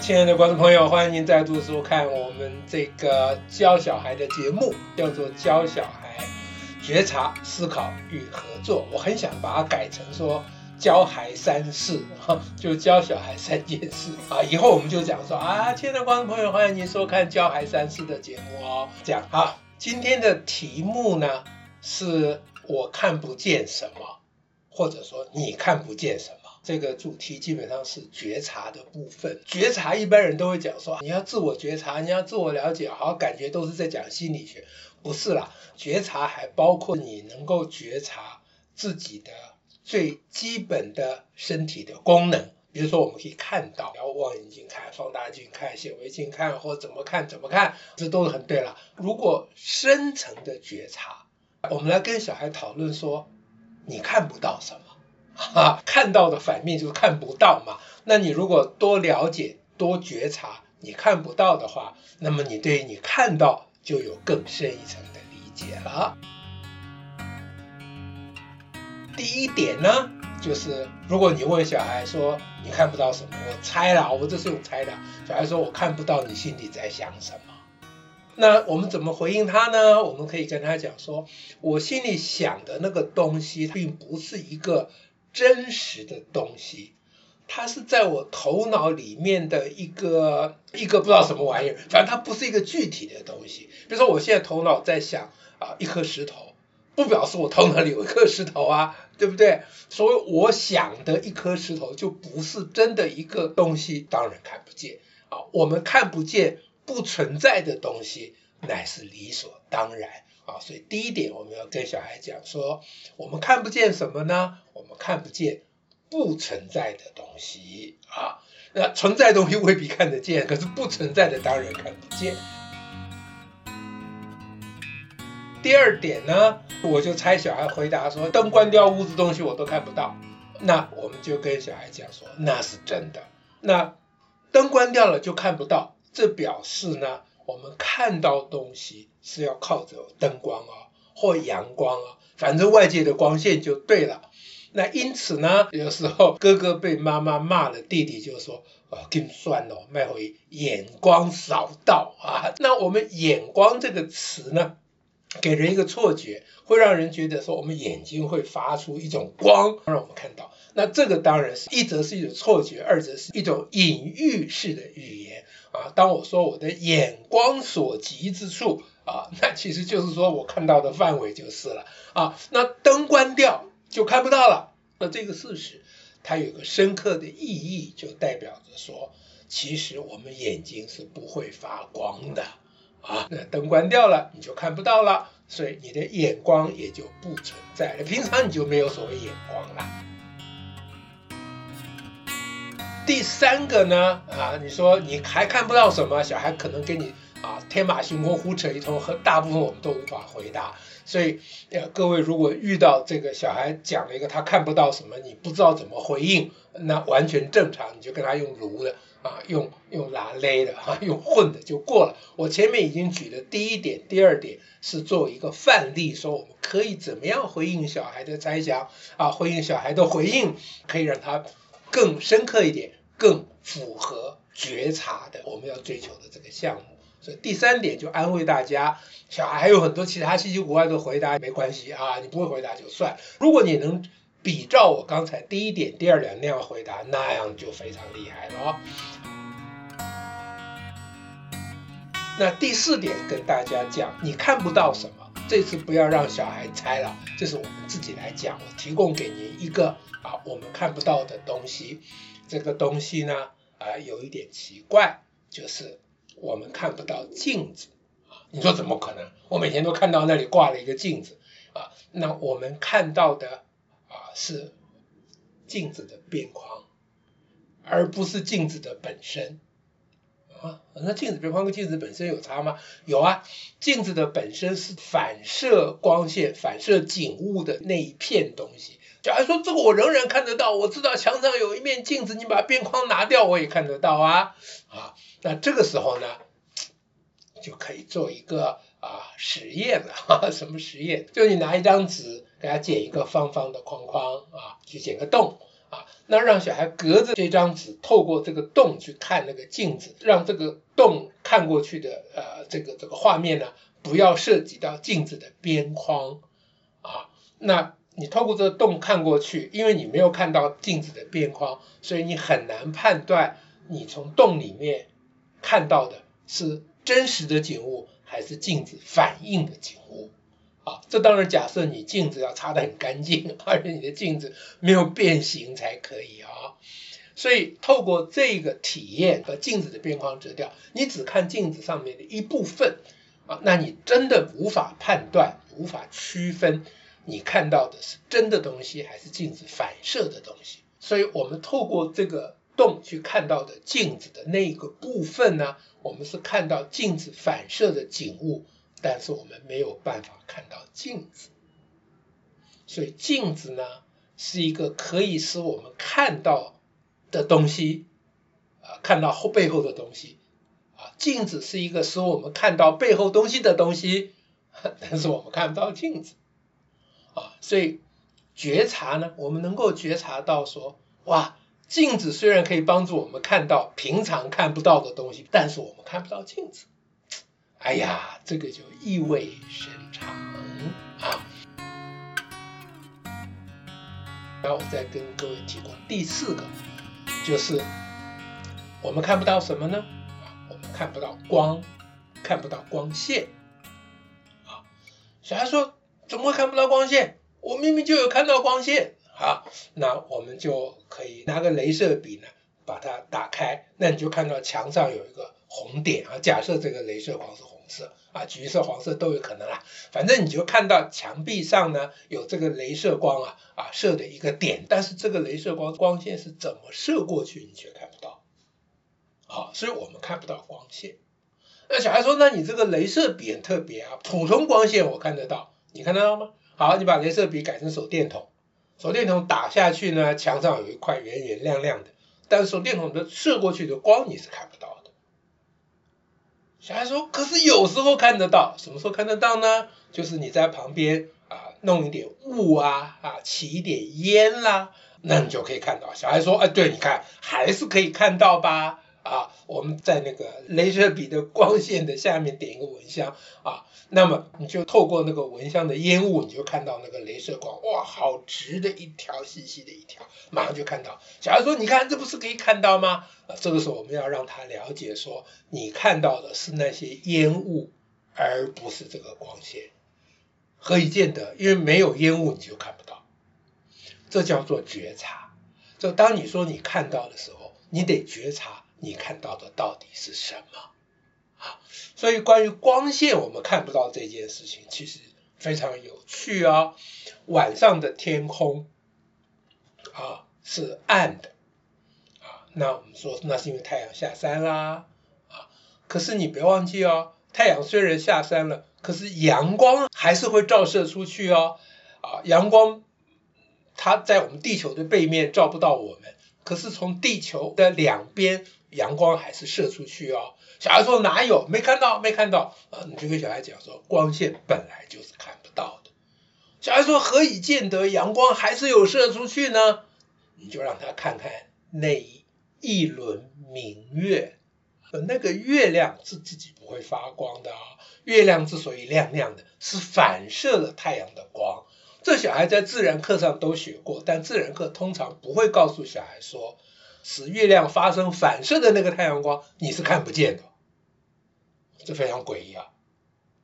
亲爱的观众朋友，欢迎您再度收看我们这个教小孩的节目，叫做《教小孩觉察、思考与合作》。我很想把它改成说“教孩三事”，哈，就教小孩三件事啊。以后我们就讲说啊，亲爱的观众朋友，欢迎您收看《教孩三事》的节目哦。这样啊，今天的题目呢，是我看不见什么，或者说你看不见什么。这个主题基本上是觉察的部分。觉察一般人都会讲说，你要自我觉察，你要自我了解，好，感觉都是在讲心理学，不是啦。觉察还包括你能够觉察自己的最基本的身体的功能，比如说我们可以看到，然后望远镜看、放大镜看、显微镜看，或怎么看怎么看，这都是很对了。如果深层的觉察，我们来跟小孩讨论说，你看不到什么？啊，看到的反面就是看不到嘛。那你如果多了解、多觉察你看不到的话，那么你对你看到就有更深一层的理解了。第一点呢，就是如果你问小孩说你看不到什么，我猜了，我这是用猜的。小孩说我看不到你心里在想什么，那我们怎么回应他呢？我们可以跟他讲说，我心里想的那个东西，并不是一个。真实的东西，它是在我头脑里面的一个一个不知道什么玩意儿，反正它不是一个具体的东西。比如说，我现在头脑在想啊，一颗石头，不表示我头脑里有一颗石头啊，对不对？所以我想的一颗石头就不是真的一个东西，当然看不见啊。我们看不见不存在的东西，乃是理所当然。啊，所以第一点我们要跟小孩讲说，我们看不见什么呢？我们看不见不存在的东西啊。那存在东西未必看得见，可是不存在的当然看不见。第二点呢，我就猜小孩回答说，灯关掉，屋子东西我都看不到。那我们就跟小孩讲说，那是真的。那灯关掉了就看不到，这表示呢？我们看到东西是要靠着灯光啊，或阳光啊，反正外界的光线就对了。那因此呢，有时候哥哥被妈妈骂了，弟弟就说：“哦，更酸了，卖回眼光扫到啊。”那我们眼光这个词呢，给人一个错觉，会让人觉得说我们眼睛会发出一种光，让我们看到。那这个当然是一则是一种错觉，二则是一种隐喻式的语言啊。当我说我的眼光所及之处啊，那其实就是说我看到的范围就是了啊。那灯关掉就看不到了。那这个事实它有个深刻的意义，就代表着说，其实我们眼睛是不会发光的啊。那灯关掉了你就看不到了，所以你的眼光也就不存在了。平常你就没有所谓眼光了。第三个呢，啊，你说你还看不到什么？小孩可能跟你啊天马行空胡扯一通，和大部分我们都无法回答。所以，呃，各位如果遇到这个小孩讲了一个他看不到什么，你不知道怎么回应，那完全正常，你就跟他用卢的啊，用用拉勒的啊，用混的就过了。我前面已经举了第一点，第二点是作为一个范例，说我们可以怎么样回应小孩的猜想啊，回应小孩的回应，可以让他。更深刻一点，更符合觉察的我们要追求的这个项目。所以第三点就安慰大家，小孩有很多其他稀奇古怪的回答没关系啊，你不会回答就算。如果你能比照我刚才第一点、第二点那样回答，那样就非常厉害了哦。那第四点跟大家讲，你看不到什么，这次不要让小孩猜了，这是我们自己来讲，我提供给您一个。啊，我们看不到的东西，这个东西呢，啊、有一点奇怪，就是我们看不到镜子啊。你说怎么可能？我每天都看到那里挂了一个镜子啊。那我们看到的啊是镜子的边框，而不是镜子的本身啊。那镜子边框跟镜子本身有差吗？有啊，镜子的本身是反射光线、反射景物的那一片东西。假如说：“这个我仍然看得到，我知道墙上有一面镜子，你把边框拿掉，我也看得到啊。啊，那这个时候呢，就可以做一个啊实验了。哈，什么实验？就你拿一张纸，给它剪一个方方的框框啊，去剪个洞啊，那让小孩隔着这张纸，透过这个洞去看那个镜子，让这个洞看过去的呃这个这个画面呢，不要涉及到镜子的边框啊。那你透过这个洞看过去，因为你没有看到镜子的边框，所以你很难判断你从洞里面看到的是真实的景物还是镜子反映的景物。啊，这当然假设你镜子要擦得很干净，而且你的镜子没有变形才可以啊。所以透过这个体验和镜子的边框折掉，你只看镜子上面的一部分啊，那你真的无法判断、无法区分你看到的是真的东西还是镜子反射的东西。所以我们透过这个洞去看到的镜子的那一个部分呢，我们是看到镜子反射的景物。但是我们没有办法看到镜子，所以镜子呢是一个可以使我们看到的东西，啊，看到后背后的东西，啊，镜子是一个使我们看到背后东西的东西，但是我们看不到镜子，啊，所以觉察呢，我们能够觉察到说，哇，镜子虽然可以帮助我们看到平常看不到的东西，但是我们看不到镜子。哎呀，这个就意味深长啊！然后我再跟各位提过第四个，就是我们看不到什么呢？啊，我们看不到光，看不到光线。啊，小孩说怎么会看不到光线？我明明就有看到光线。好，那我们就可以拿个镭射笔呢，把它打开，那你就看到墙上有一个红点啊。假设这个镭射光是红。色啊，橘色、黄色都有可能啦。反正你就看到墙壁上呢有这个镭射光啊啊射的一个点，但是这个镭射光光线是怎么射过去，你却看不到。好，所以我们看不到光线。那小孩说：“那你这个镭射笔很特别啊，普通光线我看得到，你看得到吗？”好，你把镭射笔改成手电筒，手电筒打下去呢，墙上有一块圆圆亮亮的，但是手电筒的射过去的光你是看不到。小孩说：“可是有时候看得到，什么时候看得到呢？就是你在旁边啊，弄一点雾啊，啊，起一点烟啦，那你就可以看到。”小孩说：“哎，对，你看还是可以看到吧？啊，我们在那个镭射笔的光线的下面点一个蚊香啊。”那么你就透过那个蚊香的烟雾，你就看到那个镭射光，哇，好直的一条，细细的一条，马上就看到。小孩说：“你看，这不是可以看到吗？”啊，这个时候我们要让他了解说，你看到的是那些烟雾，而不是这个光线。何以见得？因为没有烟雾，你就看不到。这叫做觉察。就当你说你看到的时候，你得觉察你看到的到底是什么啊。所以，关于光线，我们看不到这件事情，其实非常有趣啊、哦。晚上的天空啊是暗的啊，那我们说那是因为太阳下山啦啊。可是你别忘记哦，太阳虽然下山了，可是阳光还是会照射出去哦。啊，阳光它在我们地球的背面照不到我们，可是从地球的两边，阳光还是射出去哦。小孩说哪有？没看到，没看到。啊，你就跟小孩讲说，光线本来就是看不到的。小孩说何以见得阳光还是有射出去呢？你就让他看看那一轮明月，那个月亮是自己不会发光的啊。月亮之所以亮亮的，是反射了太阳的光。这小孩在自然课上都学过，但自然课通常不会告诉小孩说，使月亮发生反射的那个太阳光，你是看不见的。这非常诡异啊，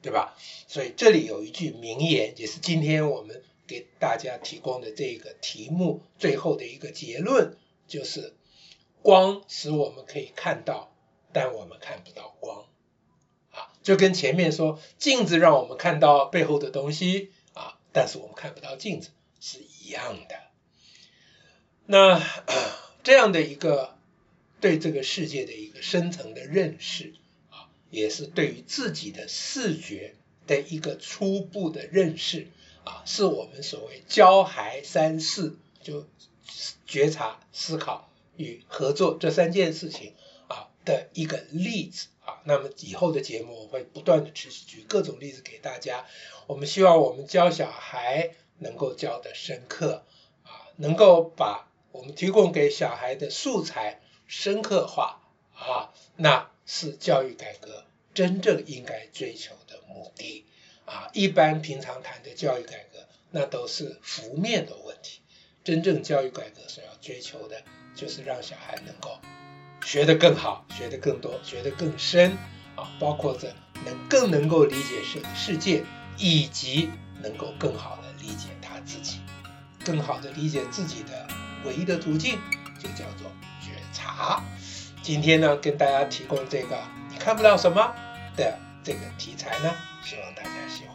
对吧？所以这里有一句名言，也是今天我们给大家提供的这个题目最后的一个结论，就是光使我们可以看到，但我们看不到光啊。就跟前面说镜子让我们看到背后的东西啊，但是我们看不到镜子是一样的。那这样的一个对这个世界的一个深层的认识啊。也是对于自己的视觉的一个初步的认识啊，是我们所谓教孩三思，就觉察、思考与合作这三件事情啊的一个例子啊。那么以后的节目我会不断的持续举各种例子给大家。我们希望我们教小孩能够教得深刻啊，能够把我们提供给小孩的素材深刻化啊，那是教育改革真正应该追求的目的啊。一般平常谈的教育改革，那都是浮面的问题。真正教育改革所要追求的，就是让小孩能够学得更好，学得更多，学得更深啊，包括着能更能够理解这个世界，以及能够更好的理解他自己，更好的理解自己的唯一的途径就叫做觉察。今天呢，跟大家提供这个你看不到什么的这个题材呢，希望大家喜欢。